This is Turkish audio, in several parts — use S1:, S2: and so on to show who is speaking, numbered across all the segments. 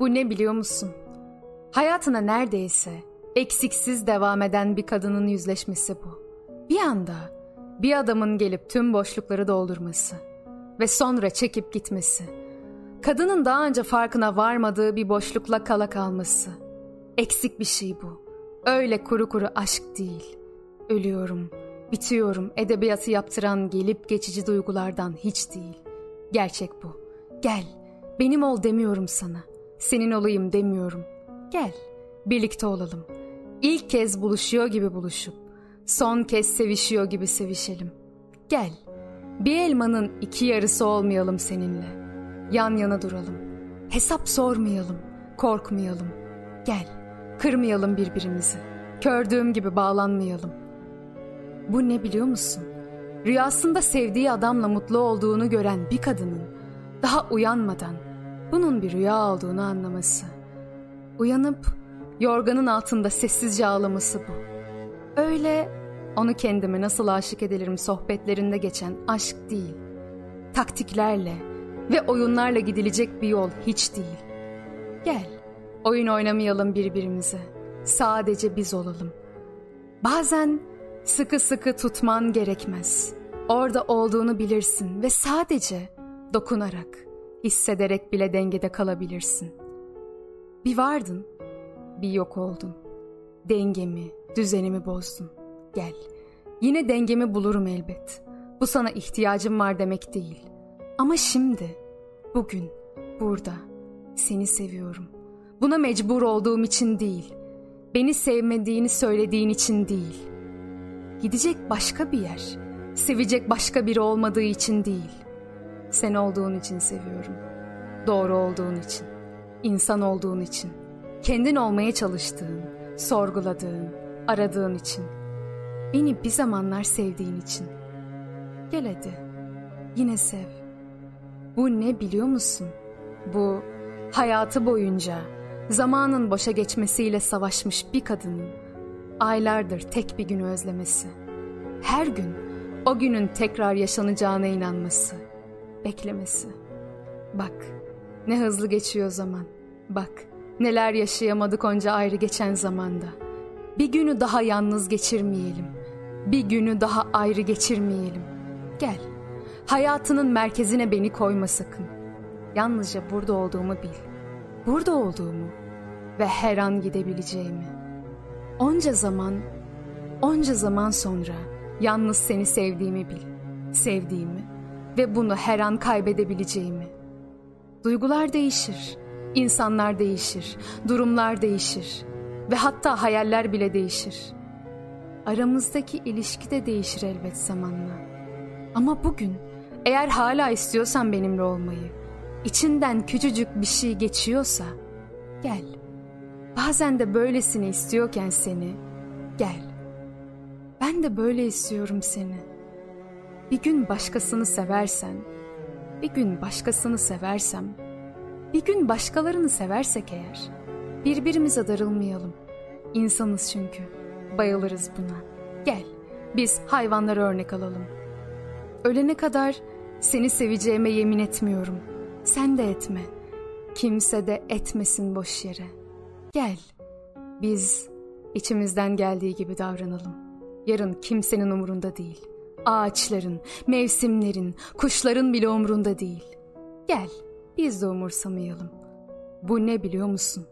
S1: Bu ne biliyor musun? Hayatına neredeyse eksiksiz devam eden bir kadının yüzleşmesi bu. Bir anda bir adamın gelip tüm boşlukları doldurması ve sonra çekip gitmesi. Kadının daha önce farkına varmadığı bir boşlukla kala kalması. Eksik bir şey bu. Öyle kuru kuru aşk değil. Ölüyorum, bitiyorum edebiyatı yaptıran gelip geçici duygulardan hiç değil. Gerçek bu. Gel, benim ol demiyorum sana. Senin olayım demiyorum. Gel, birlikte olalım. İlk kez buluşuyor gibi buluşup, son kez sevişiyor gibi sevişelim. Gel, bir elmanın iki yarısı olmayalım seninle. Yan yana duralım. Hesap sormayalım, korkmayalım. Gel, kırmayalım birbirimizi. Kördüğüm gibi bağlanmayalım. Bu ne biliyor musun? Rüyasında sevdiği adamla mutlu olduğunu gören bir kadının daha uyanmadan bunun bir rüya olduğunu anlaması. Uyanıp yorganın altında sessizce ağlaması bu. Öyle onu kendime nasıl aşık edilirim sohbetlerinde geçen aşk değil. Taktiklerle ve oyunlarla gidilecek bir yol hiç değil. Gel, oyun oynamayalım birbirimize. Sadece biz olalım. Bazen sıkı sıkı tutman gerekmez. Orada olduğunu bilirsin ve sadece dokunarak, hissederek bile dengede kalabilirsin. Bir vardın, bir yok oldun. Dengemi, düzenimi bozdun. Gel, yine dengemi bulurum elbet. Bu sana ihtiyacım var demek değil. Ama şimdi, bugün, burada seni seviyorum. Buna mecbur olduğum için değil. Beni sevmediğini söylediğin için değil. Gidecek başka bir yer, sevecek başka biri olmadığı için değil. Sen olduğun için seviyorum. Doğru olduğun için, insan olduğun için, kendin olmaya çalıştığın, sorguladığın, aradığın için. Beni bir zamanlar sevdiğin için. Gel hadi, yine sev. Bu ne biliyor musun? Bu hayatı boyunca zamanın boşa geçmesiyle savaşmış bir kadının aylardır tek bir günü özlemesi. Her gün o günün tekrar yaşanacağına inanması, beklemesi. Bak ne hızlı geçiyor zaman. Bak neler yaşayamadık onca ayrı geçen zamanda. Bir günü daha yalnız geçirmeyelim. Bir günü daha ayrı geçirmeyelim. Gel. Hayatının merkezine beni koyma sakın. Yalnızca burada olduğumu bil. Burada olduğumu ve her an gidebileceğimi. Onca zaman, onca zaman sonra yalnız seni sevdiğimi bil. Sevdiğimi ve bunu her an kaybedebileceğimi. Duygular değişir, insanlar değişir, durumlar değişir ve hatta hayaller bile değişir. Aramızdaki ilişki de değişir elbet zamanla. Ama bugün eğer hala istiyorsan benimle olmayı, içinden küçücük bir şey geçiyorsa gel. Bazen de böylesini istiyorken seni gel. Ben de böyle istiyorum seni. Bir gün başkasını seversen, bir gün başkasını seversem, bir gün başkalarını seversek eğer, birbirimize darılmayalım. İnsanız çünkü, bayılırız buna. Gel, biz hayvanlara örnek alalım. Ölene kadar seni seveceğime yemin etmiyorum. Sen de etme. Kimse de etmesin boş yere. Gel, biz içimizden geldiği gibi davranalım. Yarın kimsenin umurunda değil. Ağaçların, mevsimlerin, kuşların bile umurunda değil. Gel, biz de umursamayalım. Bu ne biliyor musun?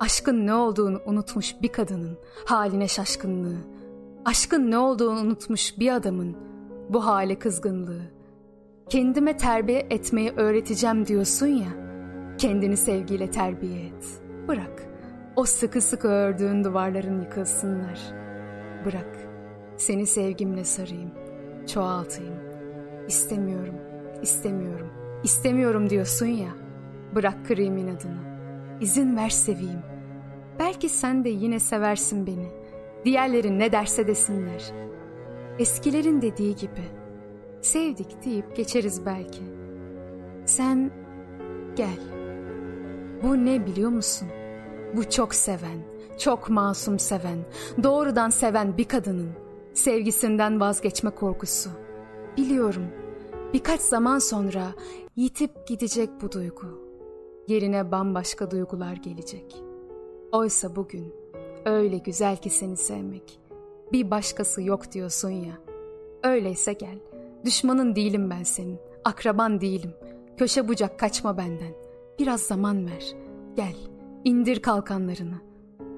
S1: Aşkın ne olduğunu unutmuş bir kadının haline şaşkınlığı. Aşkın ne olduğunu unutmuş bir adamın bu hale kızgınlığı. Kendime terbiye etmeyi öğreteceğim diyorsun ya. Kendini sevgiyle terbiye et. Bırak. O sıkı sıkı ördüğün duvarların yıkılsınlar. Bırak. Seni sevgimle sarayım. Çoğaltayım. İstemiyorum. istemiyorum. İstemiyorum diyorsun ya. Bırak kırayım inadını. İzin ver seveyim. Belki sen de yine seversin beni. Diğerleri ne derse desinler. Eskilerin dediği gibi. Sevdik deyip geçeriz belki. Sen gel. Bu ne biliyor musun? Bu çok seven, çok masum seven, doğrudan seven bir kadının sevgisinden vazgeçme korkusu. Biliyorum. Birkaç zaman sonra yitip gidecek bu duygu. Yerine bambaşka duygular gelecek. Oysa bugün öyle güzel ki seni sevmek. Bir başkası yok diyorsun ya. Öyleyse gel. Düşmanın değilim ben senin. Akraban değilim. Köşe bucak kaçma benden. Biraz zaman ver. Gel. indir kalkanlarını.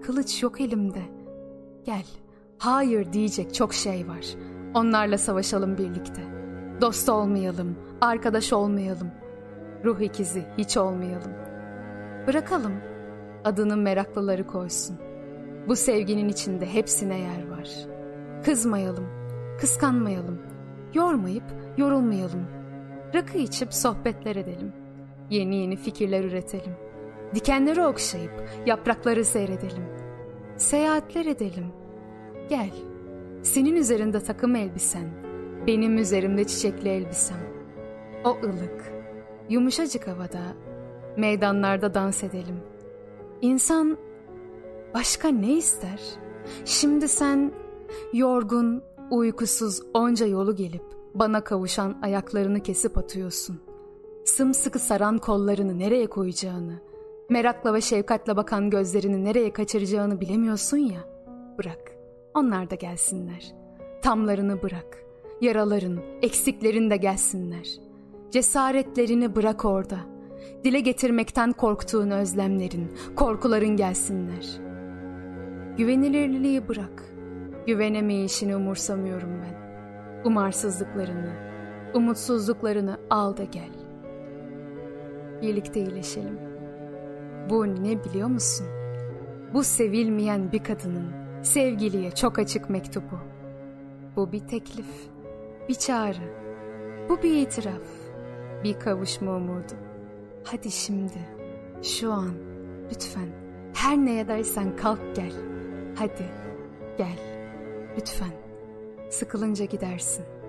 S1: Kılıç yok elimde. Gel. Hayır diyecek çok şey var. Onlarla savaşalım birlikte. Dost olmayalım, arkadaş olmayalım. Ruh ikizi hiç olmayalım. Bırakalım. Adını meraklıları koysun. Bu sevginin içinde hepsine yer var. Kızmayalım, kıskanmayalım. Yormayıp yorulmayalım. Rakı içip sohbetler edelim. Yeni yeni fikirler üretelim. Dikenleri okşayıp yaprakları seyredelim. Seyahatler edelim. Gel. Senin üzerinde takım elbisen, benim üzerimde çiçekli elbisem. O ılık, yumuşacık havada, meydanlarda dans edelim. İnsan başka ne ister? Şimdi sen yorgun, uykusuz onca yolu gelip bana kavuşan ayaklarını kesip atıyorsun. Sımsıkı saran kollarını nereye koyacağını, merakla ve şefkatle bakan gözlerini nereye kaçıracağını bilemiyorsun ya. Bırak, onlar da gelsinler. Tamlarını bırak. Yaraların, eksiklerin de gelsinler. Cesaretlerini bırak orada. Dile getirmekten korktuğun özlemlerin, korkuların gelsinler. Güvenilirliği bırak. Güvenemeyişini umursamıyorum ben. Umarsızlıklarını, umutsuzluklarını al da gel. Birlikte iyileşelim. Bu ne biliyor musun? Bu sevilmeyen bir kadının sevgiliye çok açık mektubu. Bu bir teklif, bir çağrı. Bu bir itiraf, bir kavuşma umudu. Hadi şimdi, şu an, lütfen her neye dersen kalk gel. Hadi, gel, lütfen. Sıkılınca gidersin.''